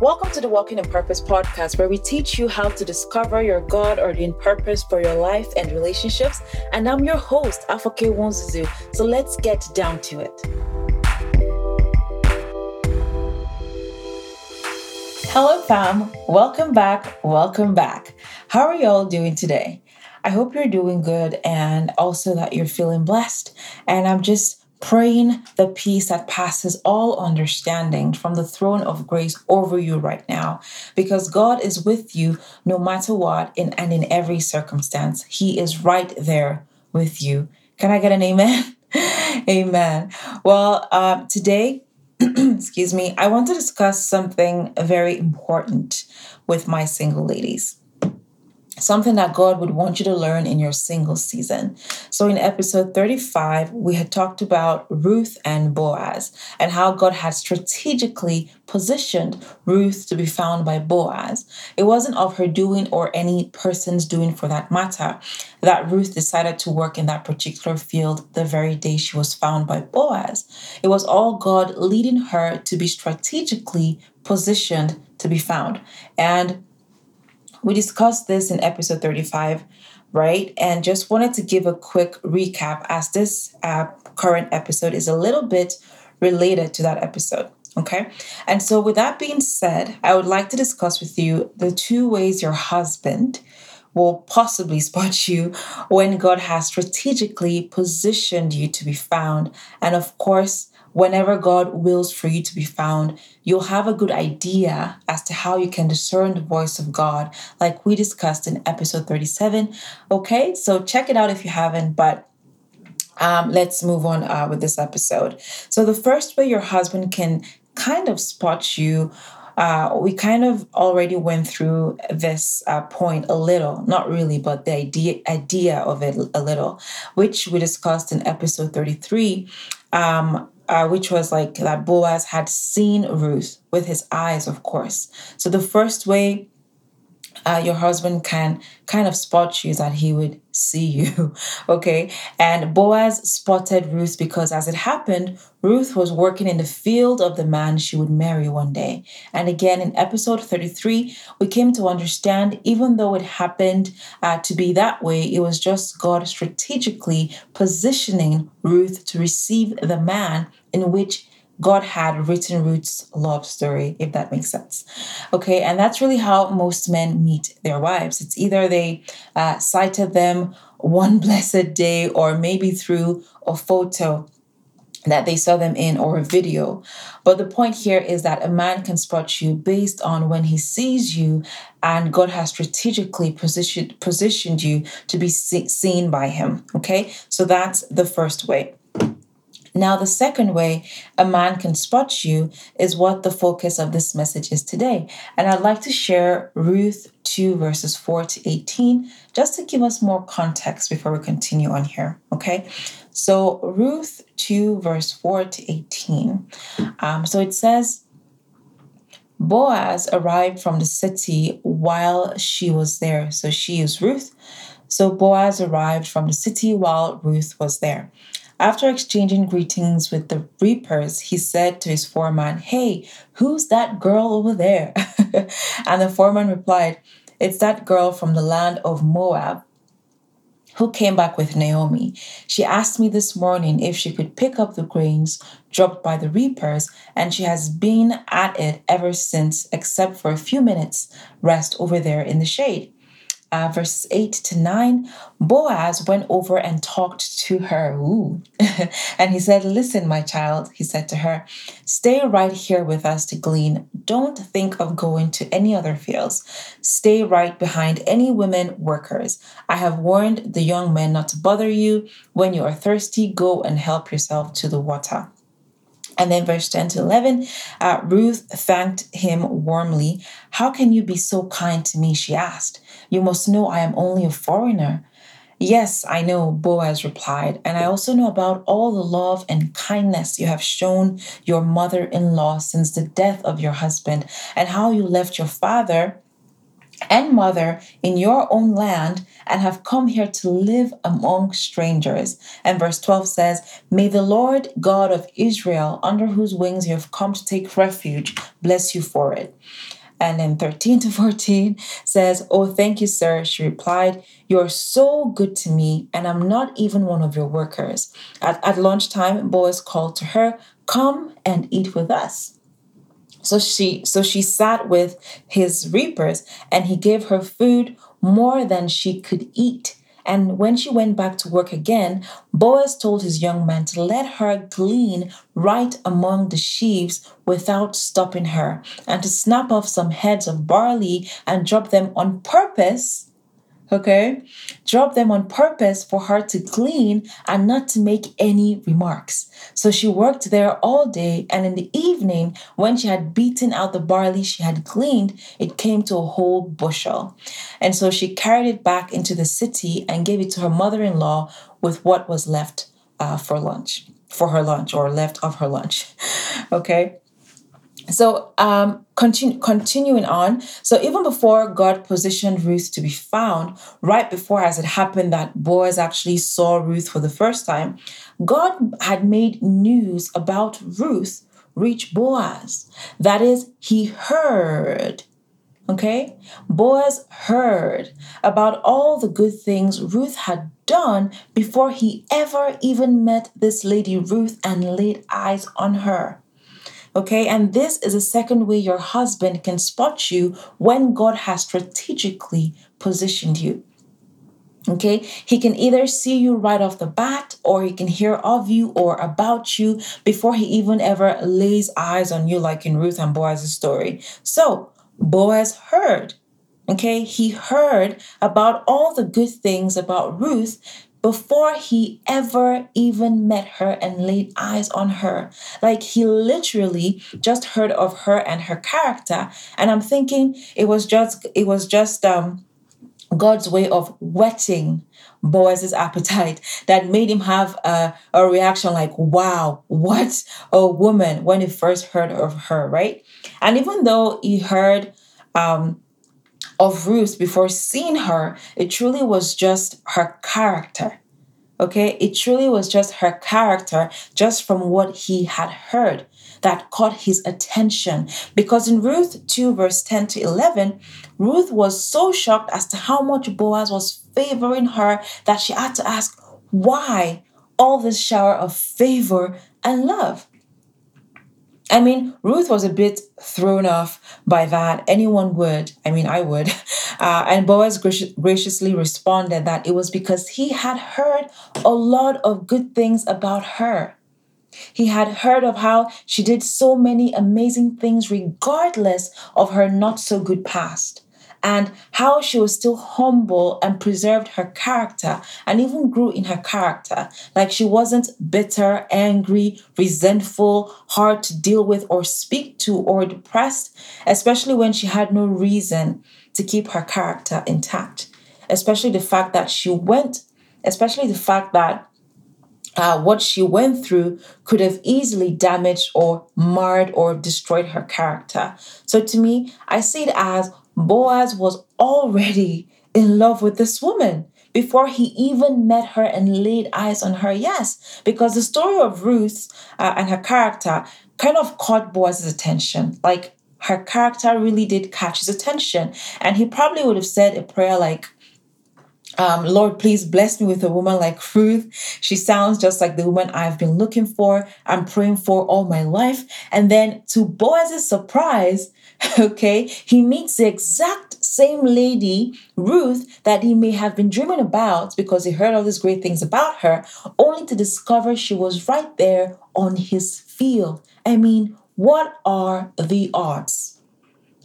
Welcome to the Walking in Purpose podcast, where we teach you how to discover your God ordained purpose for your life and relationships. And I'm your host, Afoke Wonzuzu. So let's get down to it. Hello, fam. Welcome back. Welcome back. How are y'all doing today? I hope you're doing good and also that you're feeling blessed. And I'm just praying the peace that passes all understanding from the throne of grace over you right now. Because God is with you no matter what in and in every circumstance. He is right there with you. Can I get an amen? Amen. Well um, today excuse me I want to discuss something very important with my single ladies something that God would want you to learn in your single season. So, in episode 35, we had talked about Ruth and Boaz and how God had strategically positioned Ruth to be found by Boaz. It wasn't of her doing or any person's doing for that matter that Ruth decided to work in that particular field the very day she was found by Boaz. It was all God leading her to be strategically positioned to be found. And we discussed this in episode 35, right? And just wanted to give a quick recap as this uh, current episode is a little bit related to that episode. Okay. And so, with that being said, I would like to discuss with you the two ways your husband will possibly spot you when God has strategically positioned you to be found. And of course, whenever God wills for you to be found, you'll have a good idea as to how you can discern the voice of God, like we discussed in episode 37. Okay, so check it out if you haven't, but um, let's move on uh, with this episode. So, the first way your husband can kind of spot you uh, we kind of already went through this uh, point a little, not really, but the idea idea of it a little, which we discussed in episode 33. Um, uh, which was like that Boaz had seen Ruth with his eyes, of course. So the first way uh, your husband can kind of spot you that he would see you. okay. And Boaz spotted Ruth because, as it happened, Ruth was working in the field of the man she would marry one day. And again, in episode 33, we came to understand even though it happened uh, to be that way, it was just God strategically positioning Ruth to receive the man in which God had written Ruth's love story, if that makes sense. Okay, and that's really how most men meet their wives. It's either they uh, sighted them one blessed day or maybe through a photo that they saw them in or a video. But the point here is that a man can spot you based on when he sees you and God has strategically positioned positioned you to be seen by him, okay? So that's the first way. Now, the second way a man can spot you is what the focus of this message is today. And I'd like to share Ruth 2, verses 4 to 18, just to give us more context before we continue on here. Okay. So, Ruth 2, verse 4 to 18. Um, so it says, Boaz arrived from the city while she was there. So she is Ruth. So Boaz arrived from the city while Ruth was there. After exchanging greetings with the reapers, he said to his foreman, Hey, who's that girl over there? and the foreman replied, It's that girl from the land of Moab who came back with Naomi. She asked me this morning if she could pick up the grains dropped by the reapers, and she has been at it ever since, except for a few minutes rest over there in the shade uh, verses 8 to 9, Boaz went over and talked to her. Ooh. and he said, Listen, my child, he said to her, stay right here with us to glean. Don't think of going to any other fields. Stay right behind any women workers. I have warned the young men not to bother you. When you are thirsty, go and help yourself to the water. And then, verse 10 to 11, uh, Ruth thanked him warmly. How can you be so kind to me? She asked. You must know I am only a foreigner. Yes, I know, Boaz replied, and I also know about all the love and kindness you have shown your mother in law since the death of your husband, and how you left your father and mother in your own land and have come here to live among strangers. And verse 12 says, May the Lord God of Israel, under whose wings you have come to take refuge, bless you for it. And then 13 to 14 says, Oh, thank you, sir. She replied, You're so good to me, and I'm not even one of your workers. At, at lunchtime, Boaz called to her, Come and eat with us. So she so she sat with his reapers and he gave her food more than she could eat. And when she went back to work again, Boaz told his young man to let her glean right among the sheaves without stopping her, and to snap off some heads of barley and drop them on purpose okay? Drop them on purpose for her to glean and not to make any remarks. So she worked there all day, and in the evening, when she had beaten out the barley she had gleaned, it came to a whole bushel. And so she carried it back into the city and gave it to her mother in law with what was left uh, for lunch, for her lunch, or left of her lunch, okay? So, um, continuing on. So, even before God positioned Ruth to be found, right before as it happened that Boaz actually saw Ruth for the first time, God had made news about Ruth reach Boaz. That is, he heard. Okay? Boaz heard about all the good things Ruth had done before he ever even met this lady Ruth and laid eyes on her. Okay, and this is a second way your husband can spot you when God has strategically positioned you. Okay, he can either see you right off the bat, or he can hear of you or about you before he even ever lays eyes on you, like in Ruth and Boaz's story. So, Boaz heard. Okay, he heard about all the good things about Ruth before he ever even met her and laid eyes on her. Like he literally just heard of her and her character. And I'm thinking it was just it was just um God's way of whetting Boaz's appetite that made him have a, a reaction like, wow, what a woman when he first heard of her, right? And even though he heard um, of Ruth before seeing her, it truly was just her character. Okay, it truly was just her character, just from what he had heard, that caught his attention. Because in Ruth 2, verse 10 to 11, Ruth was so shocked as to how much Boaz was favoring her that she had to ask, why all this shower of favor and love? I mean, Ruth was a bit thrown off by that. Anyone would. I mean, I would. Uh, and Boaz graciously responded that it was because he had heard a lot of good things about her. He had heard of how she did so many amazing things regardless of her not so good past and how she was still humble and preserved her character and even grew in her character. Like she wasn't bitter, angry, resentful, hard to deal with or speak to, or depressed, especially when she had no reason to keep her character intact. Especially the fact that she went, especially the fact that uh, what she went through could have easily damaged or marred or destroyed her character. So to me, I see it as Boaz was already in love with this woman before he even met her and laid eyes on her. Yes, because the story of Ruth uh, and her character kind of caught Boaz's attention. Like her character really did catch his attention. And he probably would have said a prayer like, um, Lord, please bless me with a woman like Ruth. She sounds just like the woman I've been looking for. I'm praying for all my life. And then, to Boaz's surprise, okay, he meets the exact same lady, Ruth, that he may have been dreaming about because he heard all these great things about her, only to discover she was right there on his field. I mean, what are the odds?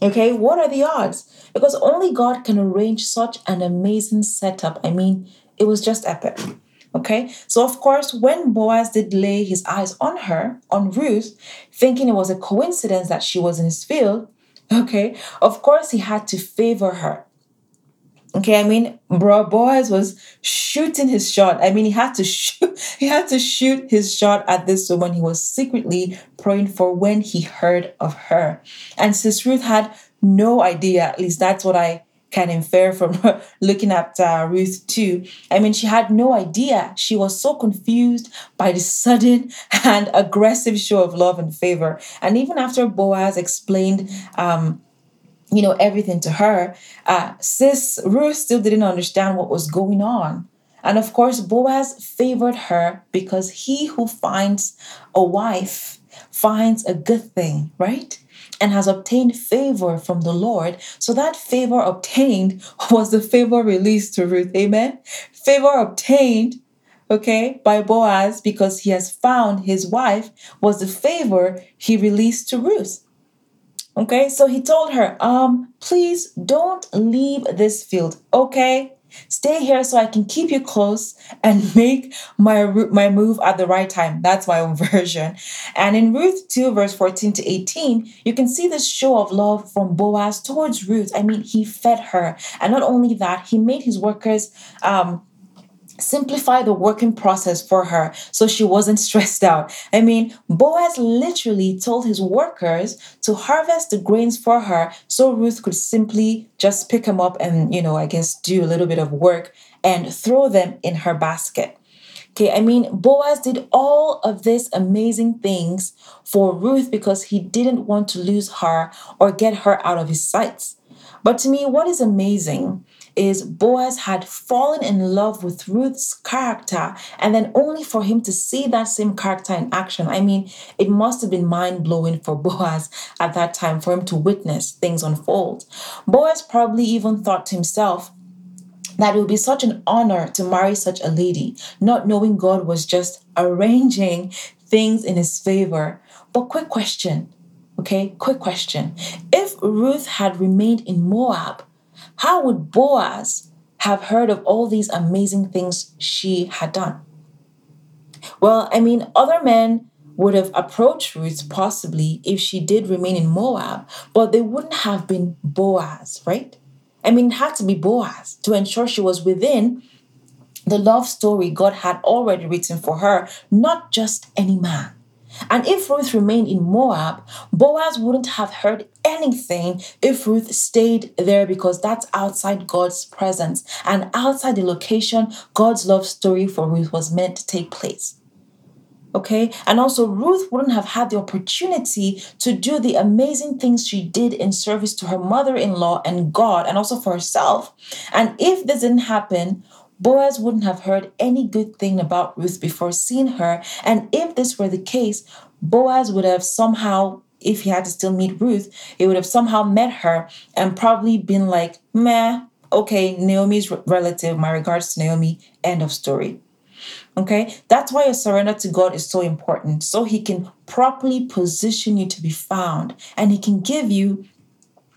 Okay, what are the odds? Because only God can arrange such an amazing setup. I mean, it was just epic. Okay, so of course, when Boaz did lay his eyes on her, on Ruth, thinking it was a coincidence that she was in his field, Okay. Of course, he had to favor her. Okay, I mean, bro, Boaz was shooting his shot. I mean, he had to shoot. He had to shoot his shot at this woman he was secretly praying for when he heard of her. And Sis Ruth had no idea. At least that's what I can infer from looking at uh, Ruth too. I mean, she had no idea. She was so confused by the sudden and aggressive show of love and favor. And even after Boaz explained, um, you know, everything to her, uh, sis Ruth still didn't understand what was going on. And of course, Boaz favored her because he who finds a wife finds a good thing, right? And has obtained favor from the Lord. So that favor obtained was the favor released to Ruth. Amen. Favor obtained, okay, by Boaz because he has found his wife was the favor he released to Ruth. Okay, so he told her, um, please don't leave this field, okay? Stay here so I can keep you close and make my my move at the right time. That's my own version. And in Ruth 2, verse 14 to 18, you can see this show of love from Boaz towards Ruth. I mean, he fed her. And not only that, he made his workers um, simplify the working process for her so she wasn't stressed out. I mean, Boaz literally told his workers to harvest the grains for her so Ruth could simply just pick them up and, you know, I guess do a little bit of work and throw them in her basket. Okay, I mean, Boaz did all of these amazing things for Ruth because he didn't want to lose her or get her out of his sights. But to me, what is amazing is Boaz had fallen in love with Ruth's character, and then only for him to see that same character in action. I mean, it must have been mind blowing for Boaz at that time for him to witness things unfold. Boaz probably even thought to himself, that it would be such an honor to marry such a lady, not knowing God was just arranging things in his favor. But, quick question, okay? Quick question. If Ruth had remained in Moab, how would Boaz have heard of all these amazing things she had done? Well, I mean, other men would have approached Ruth possibly if she did remain in Moab, but they wouldn't have been Boaz, right? I mean, it had to be Boaz to ensure she was within the love story God had already written for her, not just any man. And if Ruth remained in Moab, Boaz wouldn't have heard anything if Ruth stayed there because that's outside God's presence and outside the location God's love story for Ruth was meant to take place. Okay, and also Ruth wouldn't have had the opportunity to do the amazing things she did in service to her mother in law and God, and also for herself. And if this didn't happen, Boaz wouldn't have heard any good thing about Ruth before seeing her. And if this were the case, Boaz would have somehow, if he had to still meet Ruth, he would have somehow met her and probably been like, meh, okay, Naomi's relative, my regards to Naomi, end of story. Okay, that's why your surrender to God is so important. So He can properly position you to be found and He can give you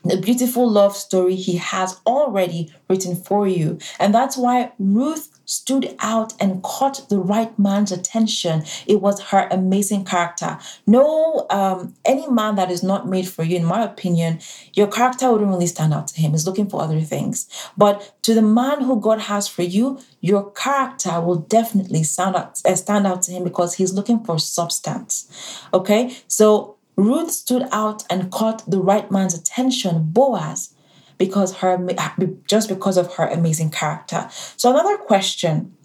the beautiful love story he has already written for you. And that's why Ruth stood out and caught the right man's attention. It was her amazing character. No, um, any man that is not made for you, in my opinion, your character wouldn't really stand out to him. He's looking for other things. But to the man who God has for you, your character will definitely stand out, uh, stand out to him because he's looking for substance. Okay, so Ruth stood out and caught the right man's attention, Boaz, because her just because of her amazing character. So another question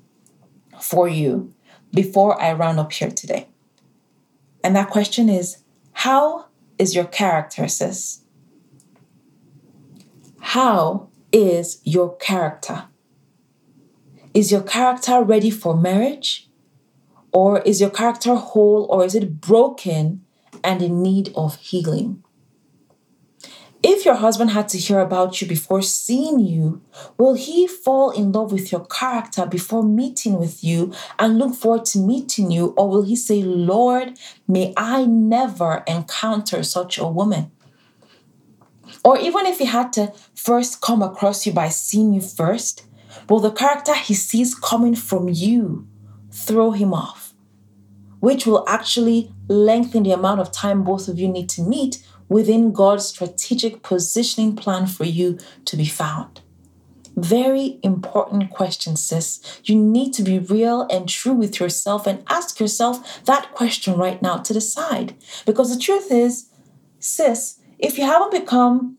for you before I round up here today. And that question is how is your character, sis? How is your character? Is your character ready for marriage? Or is your character whole or is it broken and in need of healing. If your husband had to hear about you before seeing you, will he fall in love with your character before meeting with you and look forward to meeting you? Or will he say, Lord, may I never encounter such a woman? Or even if he had to first come across you by seeing you first, will the character he sees coming from you throw him off? Which will actually lengthen the amount of time both of you need to meet within God's strategic positioning plan for you to be found. Very important question, sis. You need to be real and true with yourself and ask yourself that question right now to decide. Because the truth is, sis, if you haven't become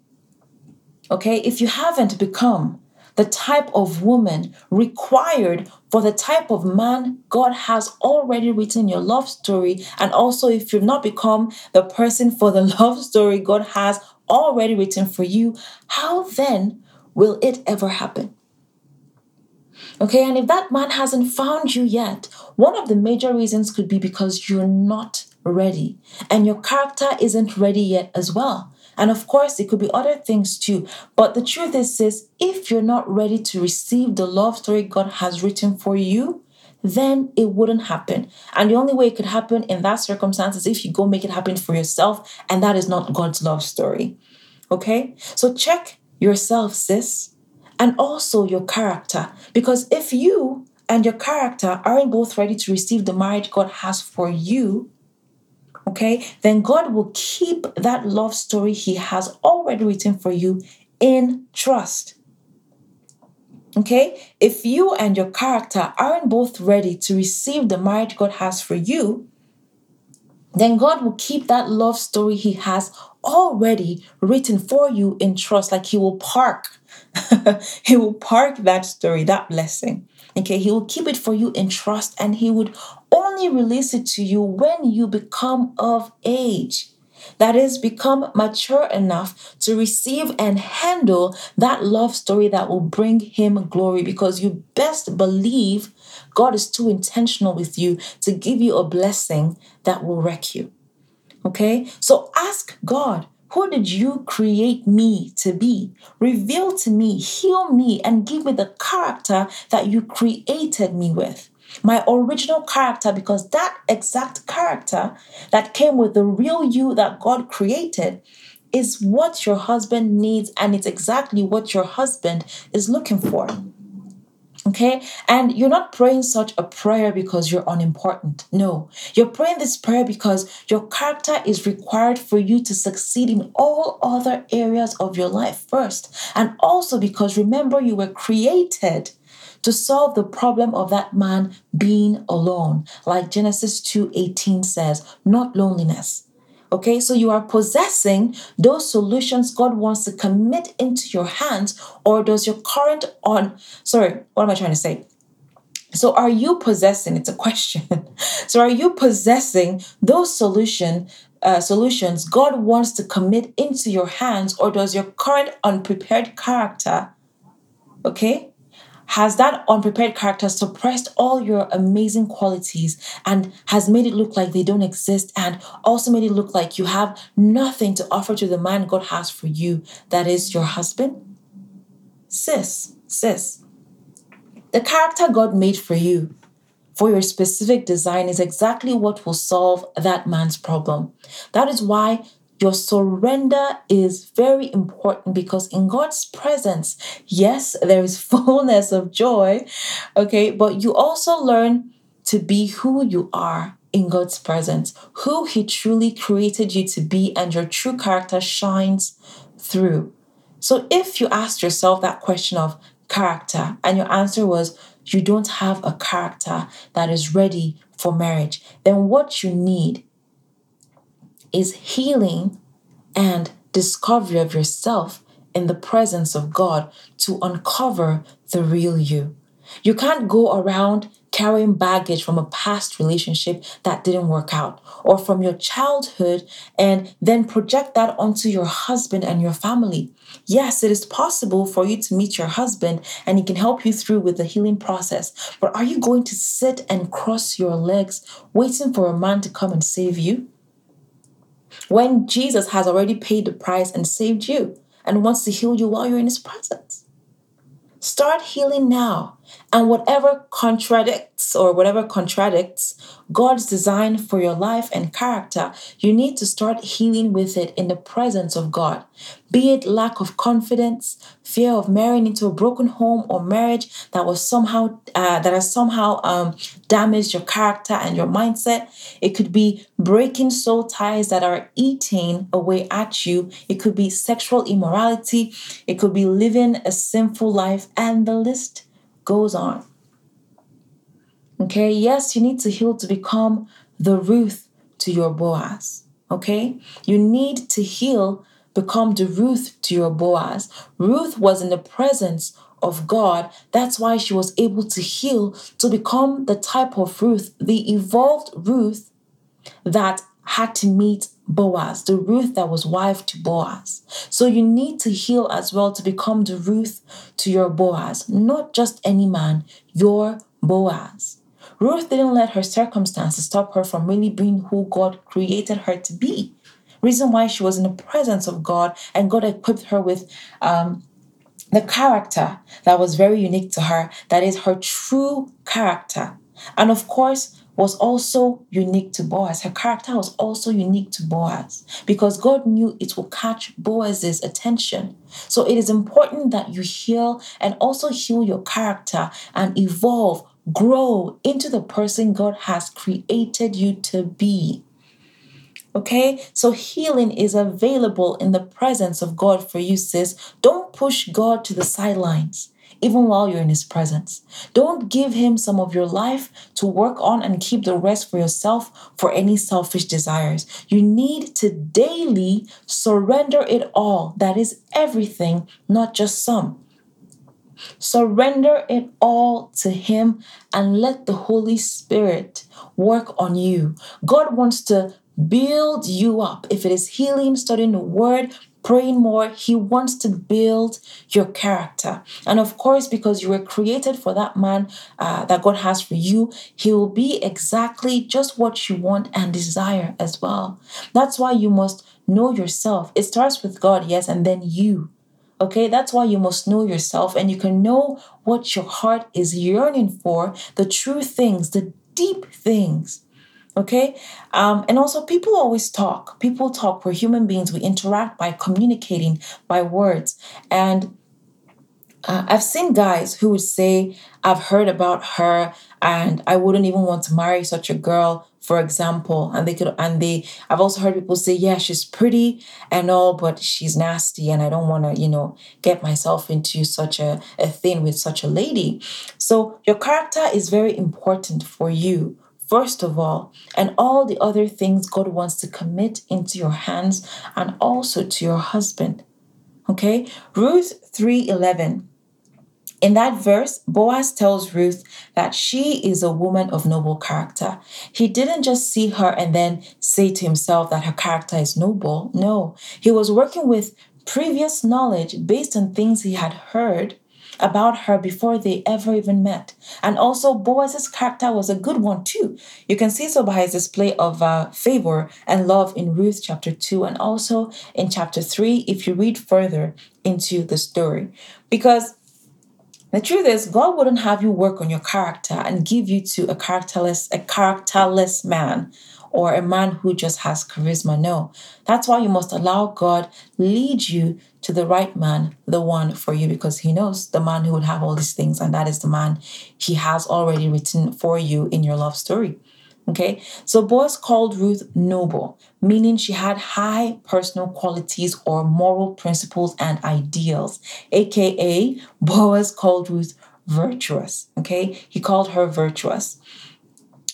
Okay, if you haven't become the type of woman required for the type of man God has already written your love story, and also if you've not become the person for the love story God has already written for you, how then will it ever happen? Okay, and if that man hasn't found you yet, one of the major reasons could be because you're not ready and your character isn't ready yet as well. And of course, it could be other things too. But the truth is, sis, if you're not ready to receive the love story God has written for you, then it wouldn't happen. And the only way it could happen in that circumstance is if you go make it happen for yourself, and that is not God's love story. Okay? So check yourself, sis, and also your character. Because if you and your character aren't both ready to receive the marriage God has for you, okay, then God will keep that love story He has already written for you in trust. Okay, if you and your character aren't both ready to receive the marriage God has for you, then God will keep that love story He has already written for you in trust. Like He will park, He will park that story, that blessing. Okay, He will keep it for you in trust and He would only release it to you when you become of age. That is, become mature enough to receive and handle that love story that will bring Him glory because you best believe God is too intentional with you to give you a blessing that will wreck you. Okay? So ask God, who did you create me to be? Reveal to me, heal me, and give me the character that you created me with my original character, because that exact character that came with the real you that God created is what your husband needs, and it's exactly what your husband is looking for. Okay, and you're not praying such a prayer because you're unimportant. No, you're praying this prayer because your character is required for you to succeed in all other areas of your life first, and also because remember, you were created to solve the problem of that man being alone, like Genesis 2:18 says, not loneliness. Okay, so you are possessing those solutions God wants to commit into your hands, or does your current on sorry, what am I trying to say? So are you possessing? It's a question. so are you possessing those solution uh, solutions God wants to commit into your hands, or does your current unprepared character, okay, has that unprepared character suppressed all your amazing qualities and has made it look like they don't exist and also made it look like you have nothing to offer to the man God has for you, that is your husband? Sis, sis, the character God made for you for your specific design is exactly what will solve that man's problem. That is why your surrender is very important because in God's presence, yes, there is fullness of joy, okay, but you also learn to be who you are in God's presence, who He truly created you to be, and your true character shines through. So if you asked yourself that question of character and your answer was, you don't have a character that is ready for marriage, then what you need is healing and discovery of yourself in the presence of God to uncover the real you. You can't go around carrying baggage from a past relationship that didn't work out or from your childhood and then project that onto your husband and your family. Yes, it is possible for you to meet your husband and he can help you through with the healing process. But are you going to sit and cross your legs waiting for a man to come and save you? When Jesus has already paid the price and saved you and wants to heal you while you're in his presence. Start healing now. And whatever contradicts or whatever contradicts God's design for your life and character, you need to start healing with it in the presence of God. Be it lack of confidence, fear of marrying into a broken home or marriage that was somehow uh, that has somehow um, damaged your character and your mindset. It could be breaking soul ties that are eating away at you. It could be sexual immorality. It could be living a sinful life, and the list goes on. Okay, yes, you need to heal to become the Ruth to your Boaz. Okay, you need to heal become the Ruth to your Boaz. Ruth was in the presence of God. That's why she was able to heal to become the type of Ruth, the evolved Ruth that had to meet Boaz, the Ruth that was wife to Boaz. So you need to heal as well to become the Ruth to your Boaz, not just any man, your Boaz. Ruth didn't let her circumstances stop her from really being who God created her to be. Reason why she was in the presence of God and God equipped her with um, the character that was very unique to her, that is her true character. And of course, was also unique to Boaz. Her character was also unique to Boaz because God knew it will catch Boaz's attention. So it is important that you heal and also heal your character and evolve, grow into the person God has created you to be. Okay, so healing is available in the presence of God for you, sis. Don't push God to the sidelines, even while you're in His presence. Don't give Him some of your life to work on and keep the rest for yourself for any selfish desires. You need to daily surrender it all. That is everything, not just some. Surrender it all to Him and let the Holy Spirit work on you. God wants to build you up. If it is healing, studying the word, praying more, he wants to build your character. And of course, because you were created for that man uh, that God has for you, he will be exactly just what you want and desire as well. That's why you must know yourself. It starts with God, yes, and then you. Okay, that's why you must know yourself and you can know what your heart is yearning for, the true things, the deep things. Okay. Um, and also, people always talk. People talk. We're human beings. We interact by communicating by words. And uh, I've seen guys who would say, I've heard about her and I wouldn't even want to marry such a girl, for example. And they could, and they, I've also heard people say, yeah, she's pretty and all, but she's nasty and I don't want to, you know, get myself into such a, a thing with such a lady. So your character is very important for you first of all, and all the other things God wants to commit into your hands and also to your husband. Okay? Ruth 3:11 in that verse, Boaz tells Ruth that she is a woman of noble character. He didn't just see her and then say to himself that her character is noble. No, he was working with previous knowledge based on things he had heard about her before they ever even met. And also, Boaz's character was a good one too. You can see so by his display of uh, favor and love in Ruth chapter 2 and also in chapter 3 if you read further into the story. Because the truth is, God wouldn't have you work on your character and give you to a characterless, a characterless man or a man who just has charisma. No. That's why you must allow God lead you to the right man, the one for you, because he knows the man who would have all these things, and that is the man he has already written for you in your love story. Okay, so Boaz called Ruth noble, meaning she had high personal qualities or moral principles and ideals, aka Boaz called Ruth virtuous. Okay, he called her virtuous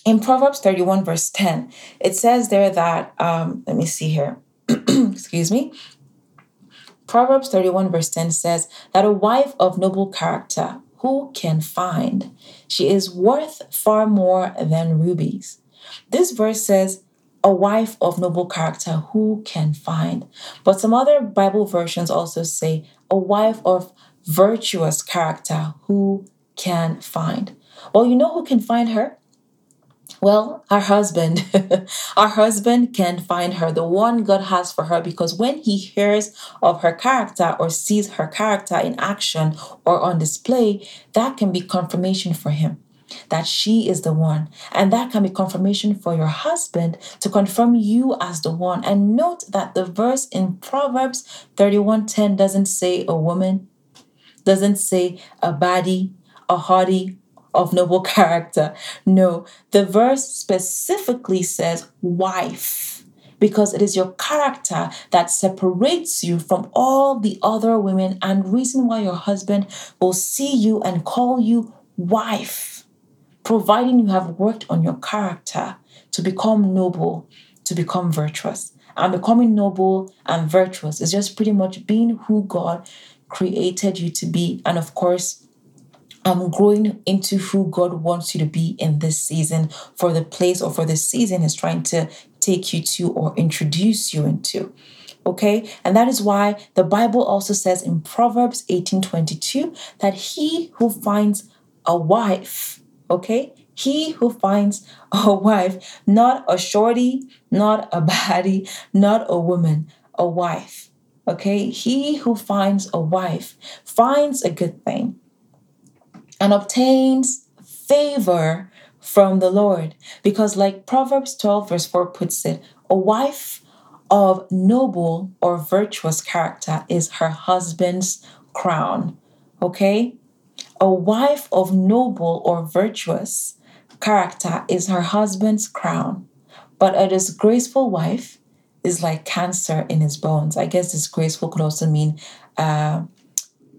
in Proverbs 31, verse 10, it says there that, um, let me see here, excuse me. Proverbs 31, verse 10 says that a wife of noble character, who can find? She is worth far more than rubies. This verse says, a wife of noble character, who can find? But some other Bible versions also say, a wife of virtuous character, who can find? Well, you know who can find her? Well, our husband, our husband can find her, the one God has for her, because when he hears of her character or sees her character in action or on display, that can be confirmation for him that she is the one. And that can be confirmation for your husband to confirm you as the one. And note that the verse in Proverbs 31:10 doesn't say a woman, doesn't say a body, a haughty, of noble character. No, the verse specifically says wife because it is your character that separates you from all the other women and reason why your husband will see you and call you wife providing you have worked on your character to become noble to become virtuous and becoming noble and virtuous is just pretty much being who God created you to be. And of course, um, growing into who God wants you to be in this season for the place or for the season is trying to take you to or introduce you into. Okay, and that is why the Bible also says in Proverbs 18:22 that he who finds a wife, okay, he who finds a wife, not a shorty, not a baddie, not a woman, a wife. Okay, he who finds a wife finds a good thing and obtains favor from the Lord. Because, like Proverbs 12, verse 4 puts it, a wife of noble or virtuous character is her husband's crown. Okay? A wife of noble or virtuous character is her husband's crown, but a disgraceful wife is like cancer in his bones. I guess disgraceful could also mean uh,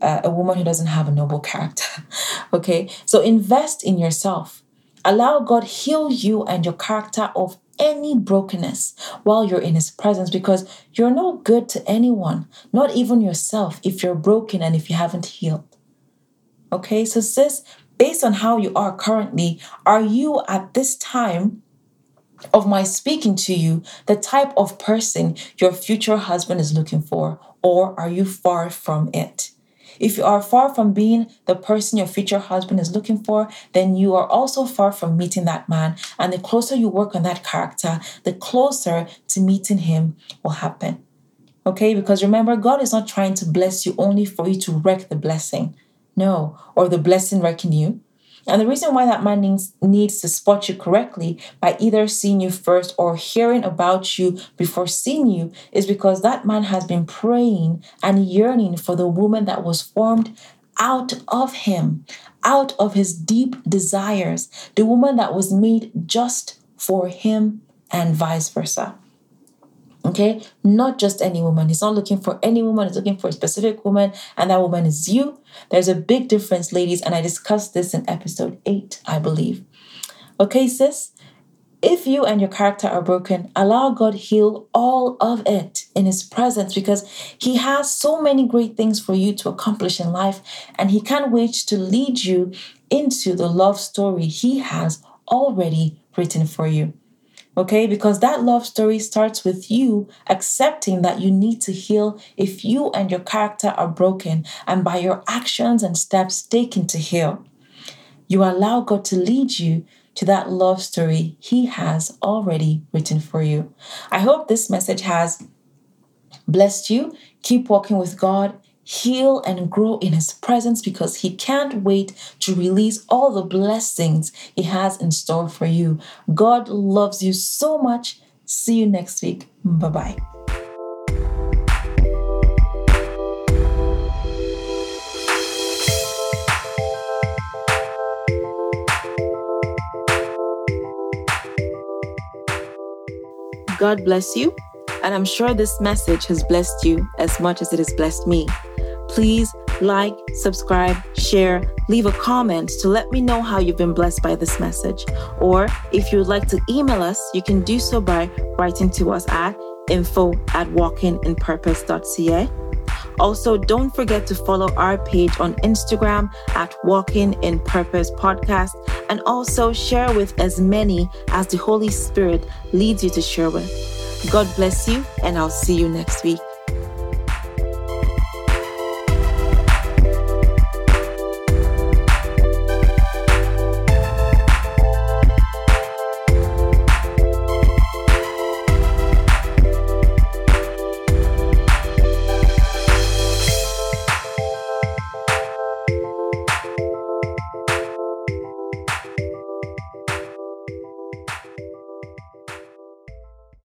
uh, a woman who doesn't have a noble character. okay, so invest in yourself. Allow God heal you and your character of any brokenness while you're in His presence because you're no good to anyone, not even yourself, if you're broken and if you haven't healed. Okay, so sis, based on how you are currently, are you at this time of my speaking to you the type of person your future husband is looking for, or are you far from it? If you are far from being the person your future husband is looking for, then you are also far from meeting that man. And the closer you work on that character, the closer to meeting him will happen. Okay? Because remember, God is not trying to bless you only for you to wreck the blessing. No, or the blessing wrecking you. And the reason why that man needs, needs to spot you correctly by either seeing you first or hearing about you before seeing you is because that man has been praying and yearning for the woman that was formed out of him, out of his deep desires, the woman that was made just for him and vice versa. Okay, not just any woman. He's not looking for any woman, he's looking for a specific woman, and that woman is you. There's a big difference, ladies, and I discussed this in episode eight, I believe. Okay, sis, if you and your character are broken, allow God heal all of it in His presence because He has so many great things for you to accomplish in life, and He can't wait to lead you into the love story He has already written for you. Okay, because that love story starts with you accepting that you need to heal if you and your character are broken, and by your actions and steps taken to heal. You allow God to lead you to that love story He has already written for you. I hope this message has blessed you. Keep walking with God heal and grow in His presence because He can't wait to release all the blessings He has in store for you. God loves you so much. See you next week. Bye bye. God bless you. And I'm sure this message has blessed you as much as it has blessed me. Please like, subscribe, share, leave a comment to let me know how you've been blessed by this message. Or if you would like to email us, you can do so by writing to us at info at walkinginpurpose.ca. Also, don't forget to follow our page on Instagram at Walking in Purpose Podcast and also share with as many as the Holy Spirit leads you to share with. God bless you, and I'll see you next week.